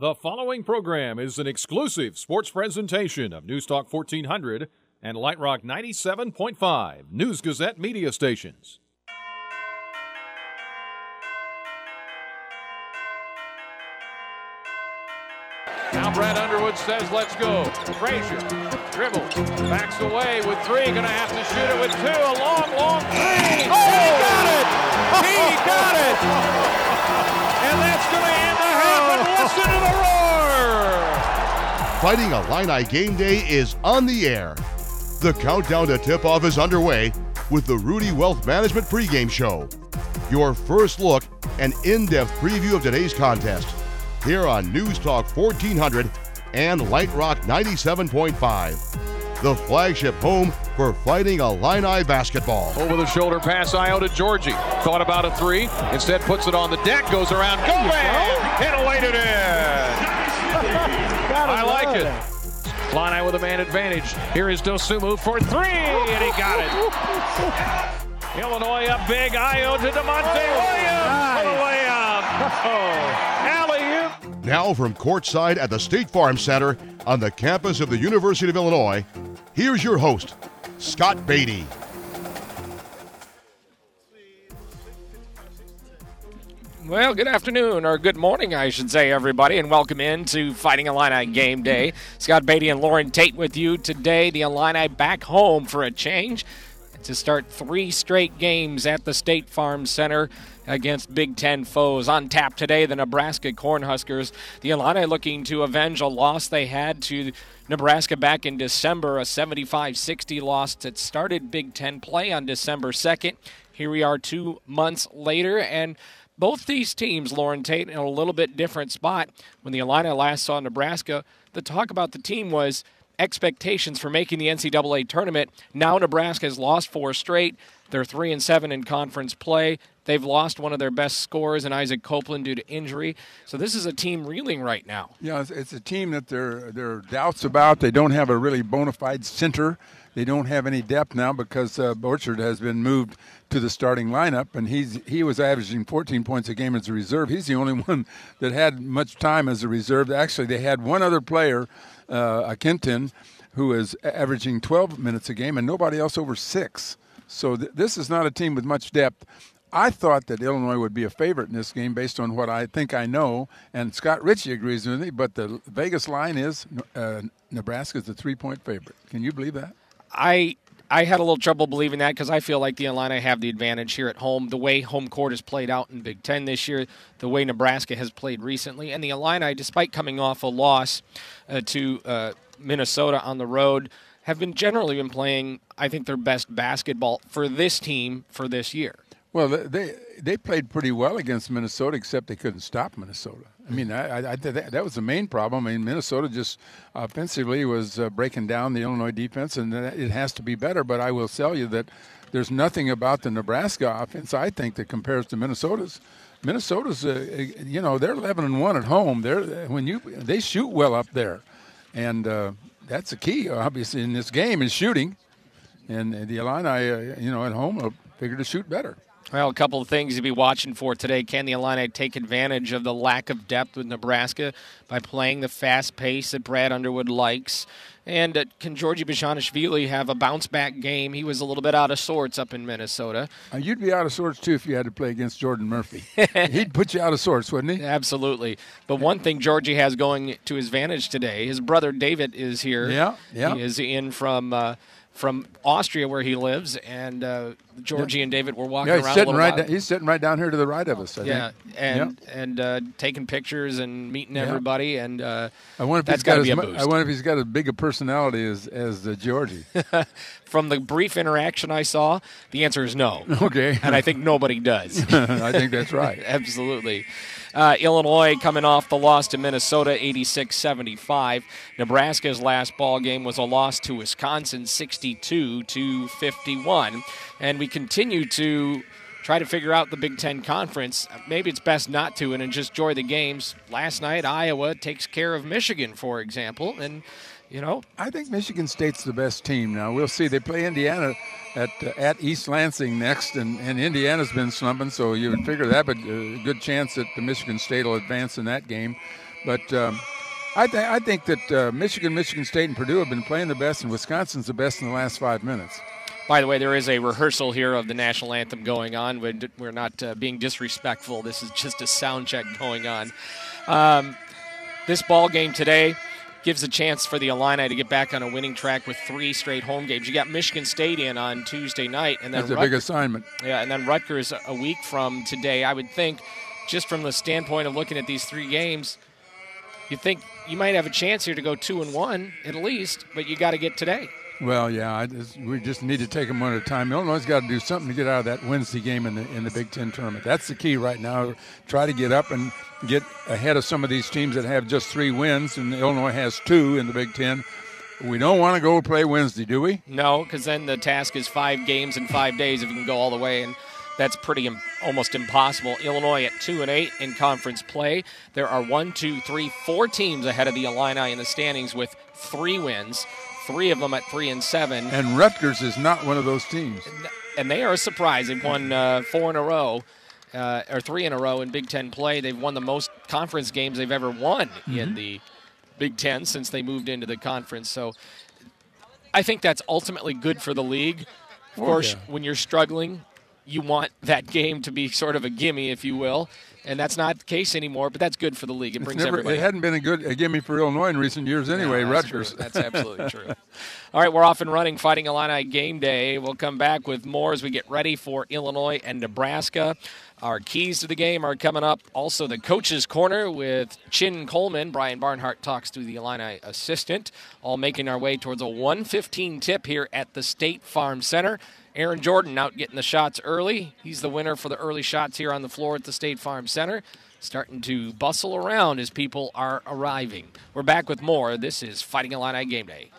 The following program is an exclusive sports presentation of News Talk 1400 and Light Rock 97.5 News Gazette media stations. Now Brad Underwood says, let's go. Frazier dribbles, backs away with three, gonna have to shoot it with two. A long, long three. Oh, he got it! He got it! And that's gonna end the half, and listen to the roar! Fighting Illini game day is on the air. The countdown to tip off is underway with the Rudy Wealth Management pregame show. Your first look and in depth preview of today's contest here on News Talk 1400 and Light Rock 97.5. The flagship home for Fighting Illini basketball. Over the shoulder pass, Ayo to Giorgi. Thought about a three, instead puts it on the deck, goes around, go man, and laid it in. I like it. Illini with a man advantage. Here is Dosunmu for three, and he got it. Illinois up big. Ayo to Da'Monte Williams for the layup. Oh, alley-oop. Now from courtside at the State Farm Center on the campus of the University of Illinois, here's your host, Scott Beatty. Well, good afternoon, or good morning, I should say, everybody, and welcome in to Fighting Illini Game Day. Scott Beatty and Loren Tate with you today. The Illini back home for a change to start three straight games at the State Farm Center against Big Ten foes. On tap today, the Nebraska Cornhuskers. The Illini looking to avenge a loss they had to Nebraska back in December, a 75 60 loss that started Big Ten play on December 2nd. Here we are two months later, and both these teams, Loren Tate, in a little bit different spot. When the Illini last saw Nebraska, the talk about the team was expectations for making the NCAA tournament. Now Nebraska has lost four straight. They're three and seven in conference play. They've lost one of their best scorers in Isaac Copeland due to injury. So this is a team reeling right now. Yeah, it's, a team that there there are doubts about. They don't have a really bona fide center. They don't have any depth now because uh, Borchardt has been moved to the starting lineup, and he's he was averaging 14 points a game as a reserve. He's the only one that had much time as a reserve. Actually, they had one other player, uh, Akenten, who is averaging 12 minutes a game, and nobody else over six. So th- this is not a team with much depth. I thought that Illinois would be a favorite in this game based on what I think I know, and Scott Richey agrees with me. But the Vegas line is uh, Nebraska is the three-point favorite. Can you believe that? I I had a little trouble believing that because I feel like the Illini have the advantage here at home. The way home court has played out in Big Ten this year, the way Nebraska has played recently, and the Illini, despite coming off a loss uh, to uh, Minnesota on the road, have been generally been playing, I think, their best basketball for this team for this year. Well, they they played pretty well against Minnesota, except they couldn't stop Minnesota. I mean, I, I, that, that was the main problem. I mean, Minnesota just offensively was uh, breaking down the Illinois defense, and it has to be better. But I will tell you that there's nothing about the Nebraska offense I think that compares to Minnesota's. Minnesota's, uh, you know, they're 11 and one at home. They're when you they shoot well up there, and uh, that's the key, obviously, in this game is shooting. And the Illini, uh, you know, at home, figure to shoot better. Well, a couple of things to be watching for today. Can the Illini take advantage of the lack of depth with Nebraska by playing the fast pace that Brad Underwood likes? And uh, can Giorgi Bezhanishvili have a bounce back game? He was a little bit out of sorts up in Minnesota. Uh, you'd be out of sorts too if you had to play against Jordan Murphy. He'd put you out of sorts, wouldn't he? Absolutely. But one thing Giorgi has going to his advantage today, his brother David is here. Yeah, yeah. He is in from. Uh, from Austria, where he lives, and uh, Giorgi and David were walking yeah, he's around. Sitting right down, he's sitting right down here to the right of us. I yeah, think. and and uh, taking pictures and meeting Yeah. everybody, and uh, I wonder if that's he's got got to as be a mu- boost. I wonder if he's got as big a personality as as uh, Giorgi. From the brief interaction I saw, the answer is no. okay, and I think nobody does. I think that's right. Absolutely. Uh, Illinois coming off the loss to Minnesota 86 75. Nebraska's last ball game was a loss to Wisconsin 62 to 51. And we continue to try to figure out the Big Ten Conference. Maybe it's best not to and just enjoy the games. Last night, Iowa takes care of Michigan, for example. And, you know, I think Michigan State's the best team now. We'll see. They play Indiana at uh, at East Lansing next, and, and Indiana's been slumping, so you would figure that, but a good chance that the Michigan State will advance in that game. But um, I, th- I think that uh, Michigan, Michigan State, and Purdue have been playing the best, and Wisconsin's the best in the last five minutes. By the way, there is a rehearsal here of the national anthem going on. We're not uh, being disrespectful. This is just a sound check going on. Um, this ball game today gives a chance for the Illini to get back on a winning track with three straight home games. You got Michigan State in on Tuesday night, and then that's a Rut- big assignment. Yeah, and then Rutgers a week from today. I would think, just from the standpoint of looking at these three games, you think you might have a chance here to go two and one at least, but you got to get today. Well, yeah, just, we just need to take them one at a time. Illinois got to do something to get out of that Wednesday game in the in the Big Ten tournament. That's the key right now. Try to get up and get ahead of some of these teams that have just three wins, and Illinois has two in the Big Ten. We don't want to go play Wednesday, do we? No, because then the task is five games in five days if you can go all the way, and that's pretty Im- almost impossible. Illinois at two and eight in conference play. There are one, two, three, four teams ahead of the Illini in the standings with three wins. Three of them at three and seven. And Rutgers is not one of those teams. And they are a surprise. They've won uh, four in a row uh, or three in a row in Big Ten play. They've won the most conference games they've ever won mm-hmm. in the Big Ten since they moved into the conference. So I think that's ultimately good for the league. Of oh, course, yeah. when you're struggling, you want that game to be sort of a gimme, if you will and that's not the case anymore. But that's good for the league. It brings never, everybody. It hadn't been a good a gimme for Illinois in recent years anyway. No, that's Rutgers. True. That's absolutely true. All right, we're off and running. Fighting Illini game day. We'll come back with more as we get ready for Illinois and Nebraska. Our keys to the game are coming up. Also, the coach's corner with Chin Coleman. Brian Barnhart talks to the Illini assistant. All making our way towards a 115 tip here at the State Farm Center. Aaron Jordan out getting the shots early. He's the winner for the early shots here on the floor at the State Farm Center. Starting to bustle around as people are arriving. We're back with more. This is Fighting Illini Game Day.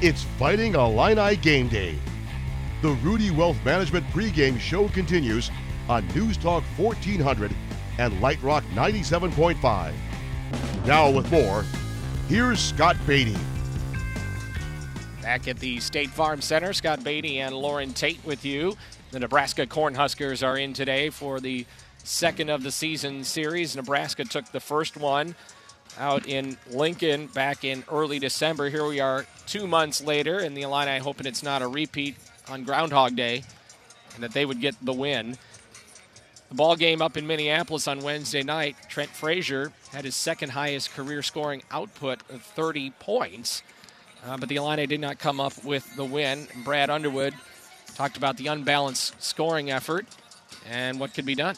It's Fighting Illini Game Day. The Rudy Wealth Management pregame show continues on News Talk 1400 and Light Rock 97.5. Now with more, here's Scott Beatty. Back at the State Farm Center, Scott Beatty and Loren Tate with you. The Nebraska Cornhuskers are in today for the second of the season series. Nebraska took the first one out in Lincoln back in early December. Here we are two months later, and the Illini hoping it's not a repeat on Groundhog Day and that they would get the win. The ball game up in Minneapolis on Wednesday night, Trent Frazier had his second highest career scoring output of 30 points. Uh, but the Illini did not come up with the win. Brad Underwood talked about the unbalanced scoring effort and what could be done.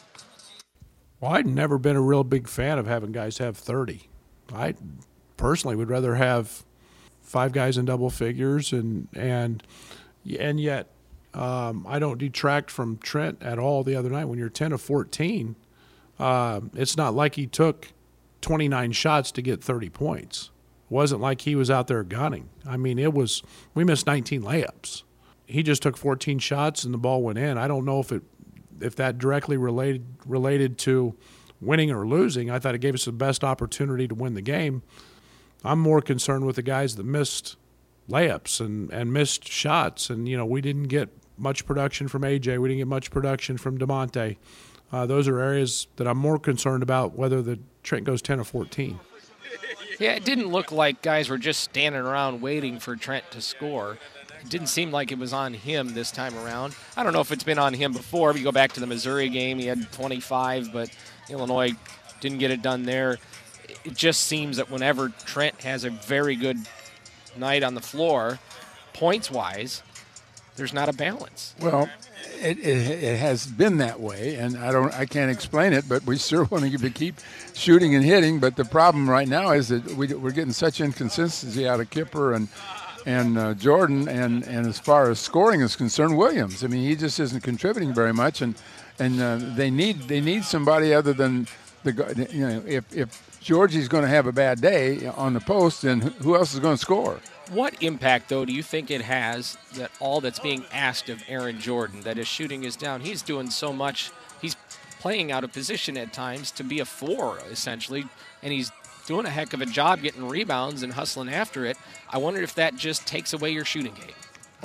Well, I'd never been a real big fan of having guys have 30. I personally would rather have five guys in double figures, and and and yet um, I don't detract from Trent at all. The other night when you're 10 of 14, uh, it's not like he took 29 shots to get 30 points wasn't like he was out there gunning. I mean, it was we missed 19 layups. He just took 14 shots and the ball went in. I don't know if it if that directly related related to winning or losing. I thought it gave us the best opportunity to win the game. I'm more concerned with the guys that missed layups and and missed shots and you know, we didn't get much production from AJ. We didn't get much production from Da'Monte. Uh, those are areas that I'm more concerned about whether the Trent goes 10 or 14. Yeah, it didn't look like guys were just standing around waiting for Trent to score. It didn't seem like it was on him this time around. I don't know if it's been on him before. If you go back to the Missouri game, he had 25, but Illinois didn't get it done there. It just seems that whenever Trent has a very good night on the floor, points wise, there's not a balance. Well, it, it, it, has been that way, and I don't, I can't explain it, but we sure want to keep shooting and hitting. But the problem right now is that we, are getting such inconsistency out of Kipper and and uh, Jordan, and and as far as scoring is concerned, Williams. I mean, he just isn't contributing very much, and and uh, they need they need somebody other than the you know if if Giorgi's going to have a bad day on the post, then who else is going to score? What impact, though, do you think it has that all that's being asked of Aaron Jordan, that his shooting is down? He's doing so much. He's playing out of position at times to be a four, essentially, and he's doing a heck of a job getting rebounds and hustling after it. I wonder if that just takes away your shooting game.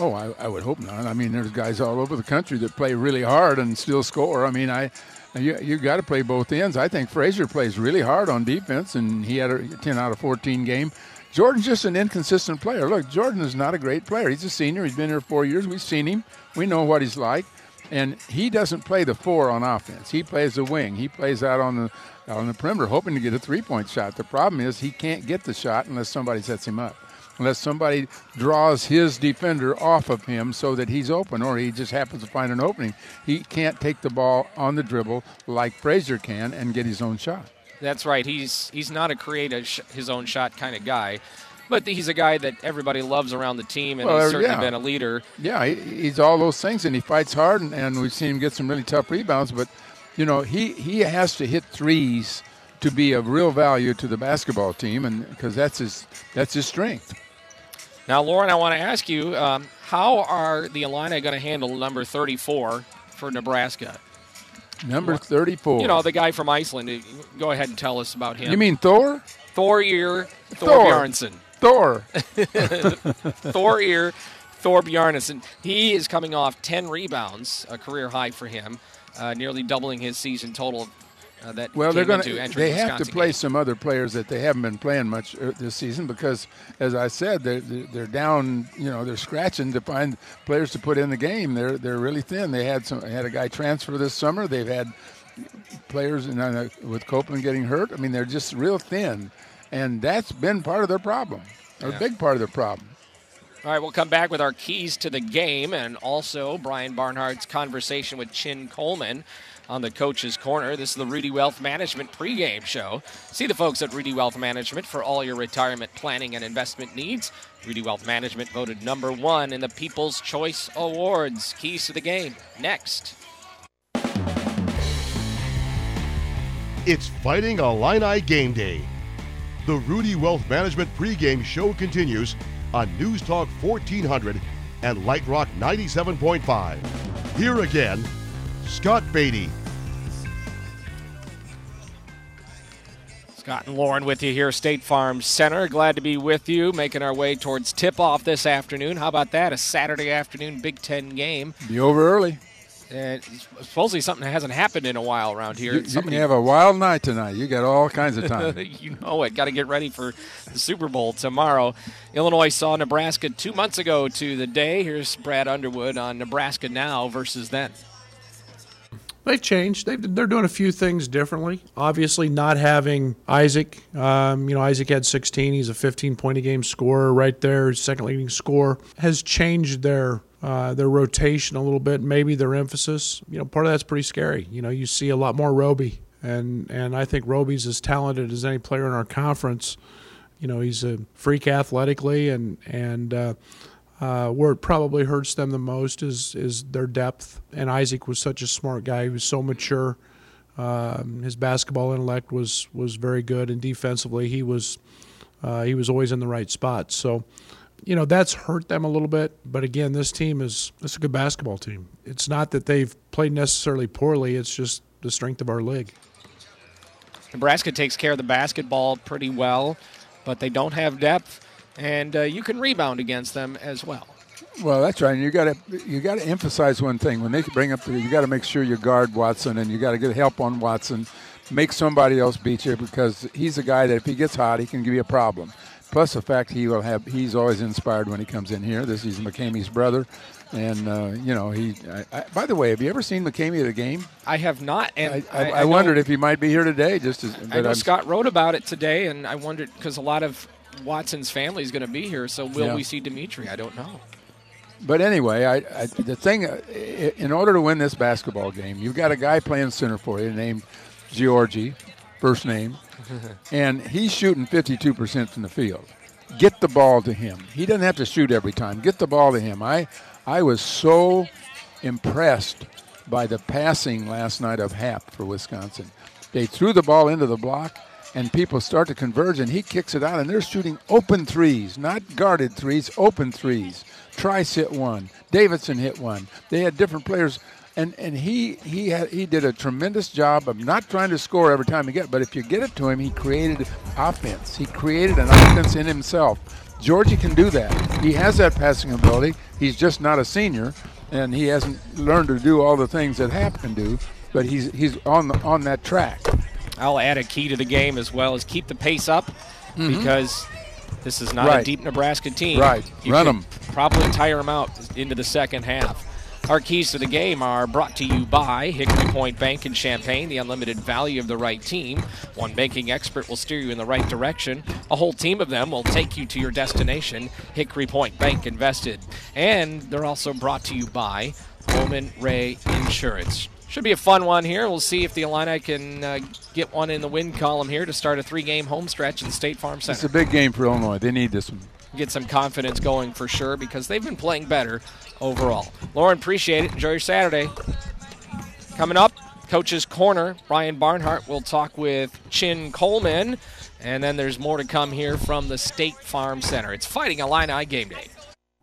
Oh, I, I would hope not. I mean, there's guys all over the country that play really hard and still score. I mean, I, You you got to play both ends. I think Frazier plays really hard on defense, and he had a 10 out of 14 game. Jordan's just an inconsistent player. Look, Jordan is not a great player. He's a senior. He's been here four years. We've seen him. We know what he's like. And he doesn't play the four on offense. He plays the wing. He plays out on the out on the perimeter, hoping to get a three point shot. The problem is he can't get the shot unless somebody sets him up, unless somebody draws his defender off of him so that he's open, or he just happens to find an opening. He can't take the ball on the dribble like Frazier can and get his own shot. That's right. He's he's not a create a sh- his own shot kind of guy, but he's a guy that everybody loves around the team, and Well, he's certainly yeah. been a leader. Yeah, he, he's all those things, and he fights hard, and, and we've seen him get some really tough rebounds. But you know, he he has to hit threes to be of real value to the basketball team, and because that's his that's his strength. Now, Loren, I want to ask you, um, how are the Illini going to handle number 34 for Nebraska? Number thirty-four. You know, the guy from Iceland. Uh, Go ahead and tell us about him. you mean Thor? Thor Ear, Thor, Thor. Bjarnason. Thor. Thor Ear, Thor Bjarnason. He is coming off 10 rebounds, a career high for him, uh, nearly doubling his season total. Uh, that Well, they're going to. They the have to play game. some other players that they haven't been playing much uh, this season because, as I said, they're they're they're down. You know, they're scratching to find players to put in the game. They're they're really thin. They had some. Had a guy transfer this summer. They've had players in, uh, with Copeland getting hurt. I mean, they're just real thin, and that's been part of their problem. A big part of their problem. All right, we'll come back with our keys to the game and also Brian Barnhart's conversation with Chin Coleman on the Coach's Corner. This is the Rudy Wealth Management pregame show. See the folks at Rudy Wealth Management for all your retirement planning and investment needs. Rudy Wealth Management voted number one in the People's Choice Awards. Keys to the game next. It's Fighting Illini Game Day. The Rudy Wealth Management pregame show continues on News Talk 1400 and Light Rock 97.5. Here again, Scott Beatty. Scott and Loren with you here, State Farm Center. Glad to be with you, making our way towards tip off this afternoon. How about that? A Saturday afternoon Big Ten game. Be over early. And supposedly something that hasn't happened in a while around here. You, you have a wild night tonight. You got all kinds of time. you know it. Got to get ready for the Super Bowl tomorrow. Illinois saw Nebraska two months ago to the day. Here's Brad Underwood on Nebraska now versus then. They've changed. They've, they're doing a few things differently. Obviously, not having Isaac. Um, you know, Isaac had 16. He's a 15 point a game scorer right there. Second leading scorer has changed their uh, their rotation a little bit. Maybe their emphasis. You know, part of that's pretty scary. You know, you see a lot more Roby, and and I think Roby's as talented as any player in our conference. You know, he's a freak athletically, and and uh, uh, where it probably hurts them the most is is their depth. And Isaac was such a smart guy; he was so mature. Um, his basketball intellect was was very good, and defensively, he was uh, he was always in the right spot. So, you know, that's hurt them a little bit. But again, this team is it's a good basketball team. It's not that they've played necessarily poorly; it's just the strength of our league. Nebraska takes care of the basketball pretty well, but they don't have depth, and uh, you can rebound against them as well. Well, that's right. And you got to you got to emphasize one thing when they bring up the you got to make sure you guard Watson and you got to get help on Watson. Make somebody else beat you because he's a guy that if he gets hot, he can give you a problem. Plus the fact he will have he's always inspired when he comes in here. This is McCamey's brother, and uh, you know he. I, I, by the way, have you ever seen McCamey at a game? I have not, and I, I, wondered know, if he might be here today. Just as, I know I'm- Scott wrote about it today, and I wondered because a lot of Watson's family is going to be here. So will Yeah. we see Demetri? I don't know. But anyway, I, I, the thing, uh, in order to win this basketball game, you've got a guy playing center for you named Giorgi, first name, and he's shooting 52% from the field. Get the ball to him. He doesn't have to shoot every time. Get the ball to him. I, I was so impressed by the passing last night of Happ for Wisconsin. They threw the ball into the block, and people start to converge, and he kicks it out, and they're shooting open threes, not guarded threes, open threes. Trice hit one. Davison hit one. They had different players, and and he he had he did a tremendous job of not trying to score every time he get, but if you get it to him, he created offense. He created an offense in himself. Giorgi can do that. He has that passing ability. He's just not a senior, and he hasn't learned to do all the things that Happ can do. but he's he's on the, on that track. I'll add a key to the game as well as keep the pace up mm-hmm. because this is not right. a deep Nebraska team. Right, you run them. Probably tire them out into the second half. Our keys to the game are brought to you by Hickory Point Bank in Champaign, the unlimited value of the right team. One banking expert will steer you in the right direction. A whole team of them will take you to your destination, Hickory Point Bank Invested. And they're also brought to you by Roman Ray Insurance. Should be a fun one here. We'll see if the Illini can uh, get one in the win column here to start a three-game home stretch in the State Farm Center. It's a big game for Illinois. They need this one. Get some confidence going for sure because they've been playing better overall. Lauren, appreciate it. Enjoy your Saturday. Coming up, Coach's Corner. Brian Barnhart will talk with Chin Coleman. And then there's more to come here from the State Farm Center. It's Fighting Illini Game Day.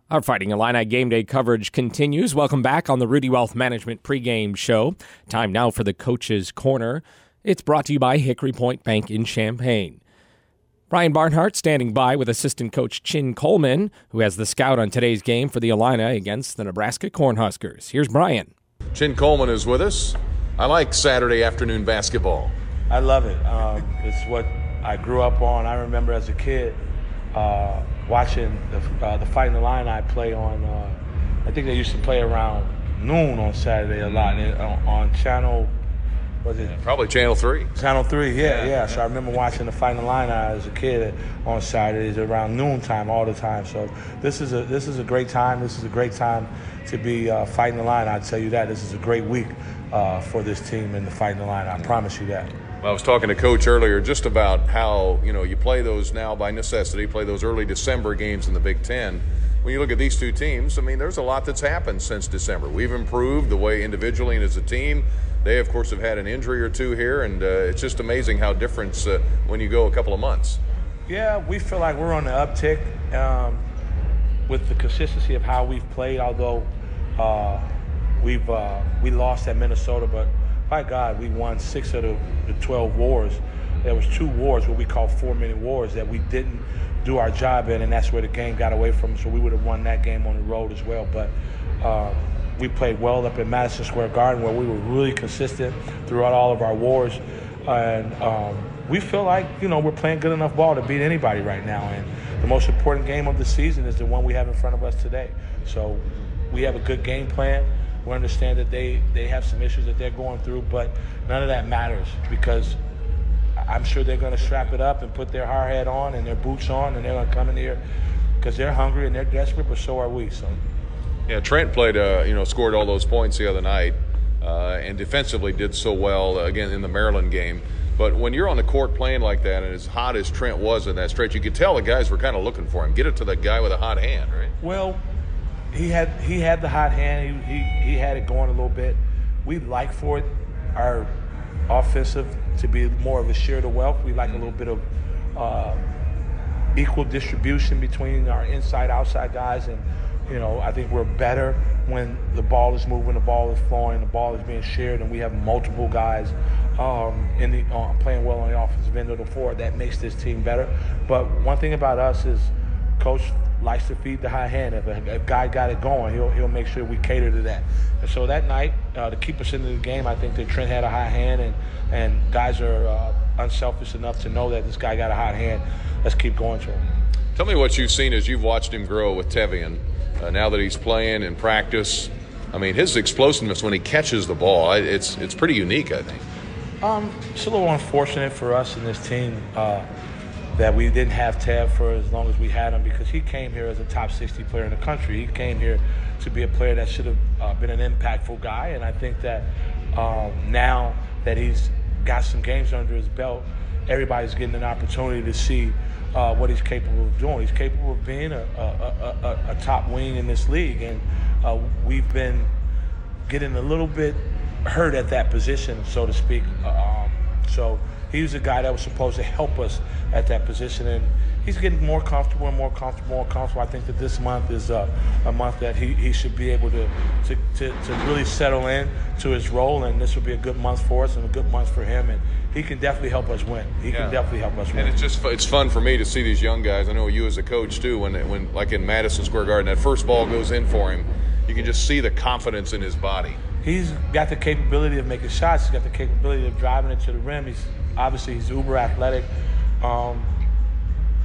Our Fighting Illini Game Day coverage continues. Welcome back on the Rudy Wealth Management pregame show. Time now for the Coach's Corner. It's brought to you by Hickory Point Bank in Champaign. Brian Barnhart standing by with assistant coach Chin Coleman, who has the scout on today's game for the Illini against the Nebraska Cornhuskers. Here's Brian. Chin Coleman is with us. I like Saturday afternoon basketball. I love it. Um, it's what I grew up on. I remember as a kid uh, watching the, uh, the Fighting Illini play on, uh, I think they used to play around noon on Saturday a lot and, uh, on channel was it? Probably Channel 3. Channel 3, yeah, yeah. yeah. So I remember watching the Fighting Illini as a kid on Saturdays around noontime all the time. So this is a this is a great time. This is a great time to be uh, fighting the line. I'd tell you that. This is a great week uh, for this team in the Fighting Illini. I promise you that. Well, I was talking to Coach earlier just about how, you know, you play those now by necessity, play those early December games in the Big Ten when you look at these two teams, I mean, there's a lot that's happened since December. We've improved the way individually and as a team. They, of course, have had an injury or two here, and uh, it's just amazing how different uh, when you go a couple of months. Yeah, we feel like we're on the uptick um, with the consistency of how we've played. Although uh, we've uh, we lost at Minnesota, but by God, we won six of the, the 12 wars. There was two wars, what we call four-minute wars, that we didn't do our job in, and that's where the game got away from. So we would have won that game on the road as well. But uh, we played well up in Madison Square Garden where we were really consistent throughout all of our wars. And um, we feel like, you know, we're playing good enough ball to beat anybody right now. And the most important game of the season is the one we have in front of us today. So we have a good game plan. We understand that they, they have some issues that they're going through, but none of that matters because I'm sure they're going to strap it up and put their hard hat on and their boots on, and they're going to come in here because they're hungry and they're desperate, but so are we. So yeah, Trent played, uh, you know, scored all those points the other night, uh, and defensively did so well uh, again in the Maryland game. But when you're on the court playing like that, and as hot as Trent was in that stretch, you could tell the guys were kind of looking for him. Get it to the guy with a hot hand, right? Well, he had he had the hot hand. He he, he had it going a little bit. We like for it our offensive to be more of a share the wealth. We like a little bit of uh, equal distribution between our inside outside guys and you know, I think we're better when the ball is moving, the ball is flowing, the ball is being shared, and we have multiple guys um, in the uh, playing well on the offensive end of the floor. That makes this team better. But one thing about us is, coach likes to feed the high hand. If a, a guy got it going, he'll he'll make sure we cater to that. And so that night, uh, to keep us into the game, I think that Trent had a high hand, and and guys are uh, unselfish enough to know that this guy got a hot hand. Let's keep going to him. Tell me what you've seen as you've watched him grow with Tevian uh, now that he's playing in practice. I mean, his explosiveness when he catches the ball, it's it's pretty unique, I think. Um, it's a little unfortunate for us in this team uh, that we didn't have Tab for as long as we had him because he came here as a top 60 player in the country. He came here to be a player that should have uh, been an impactful guy, and I think that um, now that he's got some games under his belt, everybody's getting an opportunity to see uh, what he's capable of doing. He's capable of being a, a, a, a top wing in this league, and uh, we've been getting a little bit hurt at that position, so to speak. Um, so he was a guy that was supposed to help us at that position, and he's getting more comfortable and more comfortable and more comfortable. I think that this month is a, a month that he, he should be able to, to, to, to, really settle in to his role, and this will be a good month for us and a good month for him. And he can definitely help us win. He yeah. can definitely help us win. And it's just it's fun for me to see these young guys. I know you as a coach too. When when like in Madison Square Garden, that first ball goes in for him, you can just see the confidence in his body. he's got the capability of making shots. He's got the capability of driving it to the rim. He's obviously he's uber athletic. Um,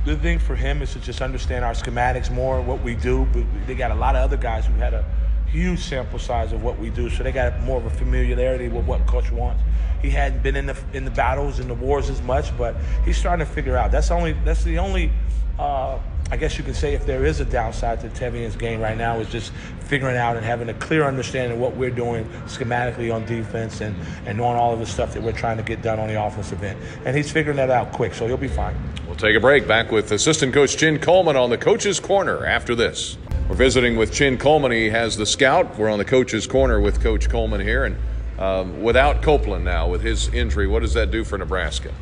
the thing for him is to just understand our schematics more, what we do. But they got a lot of other guys who had a huge sample size of what we do, so they got more of a familiarity with what coach wants. He hadn't been in the in the battles and the wars as much, but he's starting to figure out. That's only that's the only. Uh, I guess you could say if there is a downside to Tevian's game right now is just figuring out and having a clear understanding of what we're doing schematically on defense and, and knowing all of the stuff that we're trying to get done on the offensive end. And he's figuring that out quick, so he'll be fine. We'll take a break. Back with assistant coach Chin Coleman on the coach's corner after this. We're visiting with Chin Coleman. He has the scout. We're on the coach's corner with Coach Coleman here. And um, without Copeland now, with his injury, what does that do for Nebraska?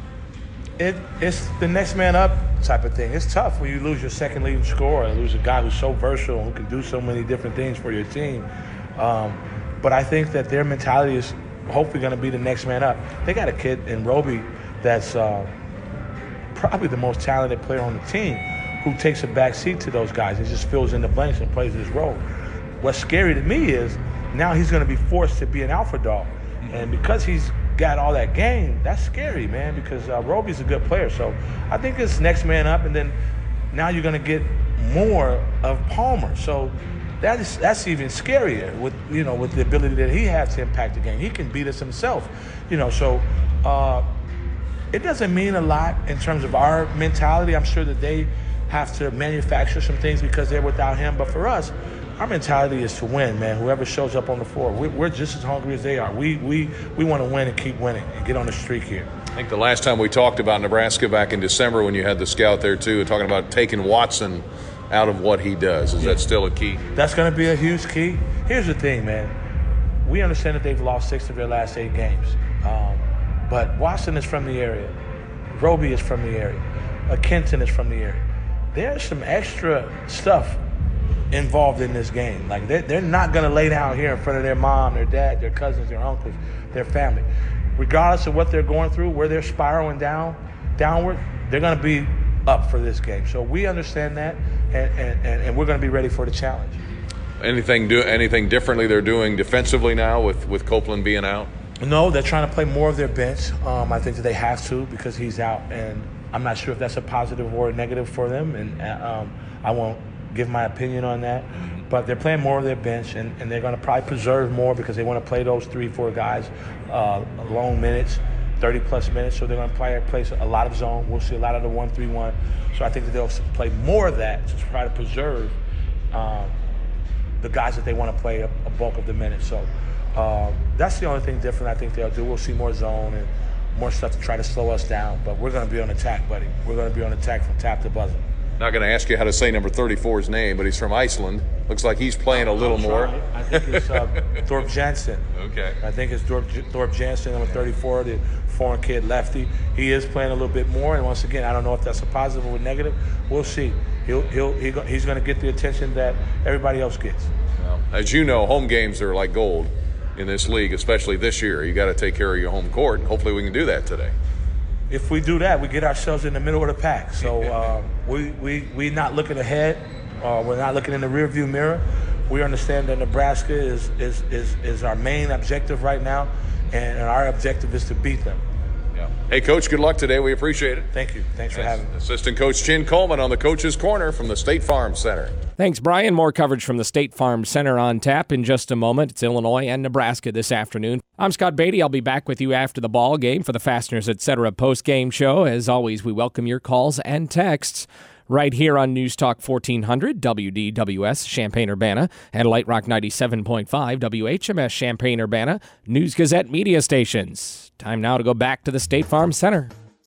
It, it's the next man up type of thing. It's tough when you lose your second leading scorer, lose a guy who's so versatile, who can do so many different things for your team. Um, but I think that their mentality is hopefully going to be the next man up. They got a kid in Roby that's uh, probably the most talented player on the team who takes a back seat to those guys and just fills in the blanks and plays his role. What's scary to me is now he's going to be forced to be an alpha dog. And because he's got all that game, that's scary, man, because uh, Roby's a good player. So I think it's next man up, and then now you're going to get more of Palmer. So that is that's even scarier with you know with the ability that he has to impact the game. He can beat us himself, you know. So uh, it doesn't mean a lot in terms of our mentality. I'm sure that they have to manufacture some things because they're without him. But for us, our mentality is to win, man. Whoever shows up on the floor, we, we're just as hungry as they are. We we we want to win and keep winning and get on the streak here. I think the last time we talked about Nebraska back in December when you had the scout there too, talking about taking Watson out of what he does. Is that still a key? That's going to be a huge key. Here's the thing, man. We understand that they've lost six of their last eight games, um, but Watson is from the area. Roby is from the area. Uh, Kenton is from the area. There's some extra stuff involved in this game. Like they're, they're not going to lay down here in front of their mom, their dad, their cousins, their uncles, their family. Regardless of what they're going through, where they're spiraling down, downward, they're going to be up for this game. So we understand that, and, and, and we're going to be ready for the challenge. Anything do anything differently they're doing defensively now with with Copeland being out? No, they're trying to play more of their bench. Um, I think that they have to because he's out, and I'm not sure if that's a positive or a negative for them, and uh, um, I won't give my opinion on that. But they're playing more of their bench, and, and they're going to probably preserve more because they want to play those three, four guys uh, long minutes, 30 plus minutes. So they're going to play, play a lot of zone. We'll see a lot of the one, three, one. So I think that they'll play more of that to try to preserve um, the guys that they want to play a, a bulk of the minutes. So uh, that's the only thing different I think they'll do. We'll see more zone and more stuff to try to slow us down. But we're going to be on attack, buddy. We're going to be on attack from tap to buzzer. Not going to ask you how to say number 34's name, but he's from Iceland. Looks like he's playing a little more. I think it's uh, Thorpe Jansen. Okay. I think it's Thorpe, Thorpe Jansen, number 34, the foreign kid lefty. He is playing a little bit more, and once again, I don't know if that's a positive or a negative. We'll see. He'll, he'll, he he's going to get the attention that everybody else gets. Well, as you know, home games are like gold in this league, especially this year. You got to take care of your home court, and hopefully we can do that today. If we do that, we get ourselves in the middle of the pack. So uh, we we we not looking ahead. Uh, we're not looking in the rearview mirror. We understand that Nebraska is is is, is our main objective right now, and, and our objective is to beat them. Hey, Coach, good luck today. We appreciate it. Thank you. Thanks for having me. Assistant Coach Chin Coleman on the Coach's Corner from the State Farm Center. Thanks, Brian. More coverage from the State Farm Center on tap in just a moment. It's Illinois and Nebraska this afternoon. I'm Scott Beatty. I'll be back with you after the ball game for the Fasteners Etc. post game show. As always, we welcome your calls and texts right here on News Talk 1400 WDWS Champaign Urbana and Light Rock 97.5 WHMS Champaign Urbana News Gazette media stations. Time now to go back to the State Farm Center.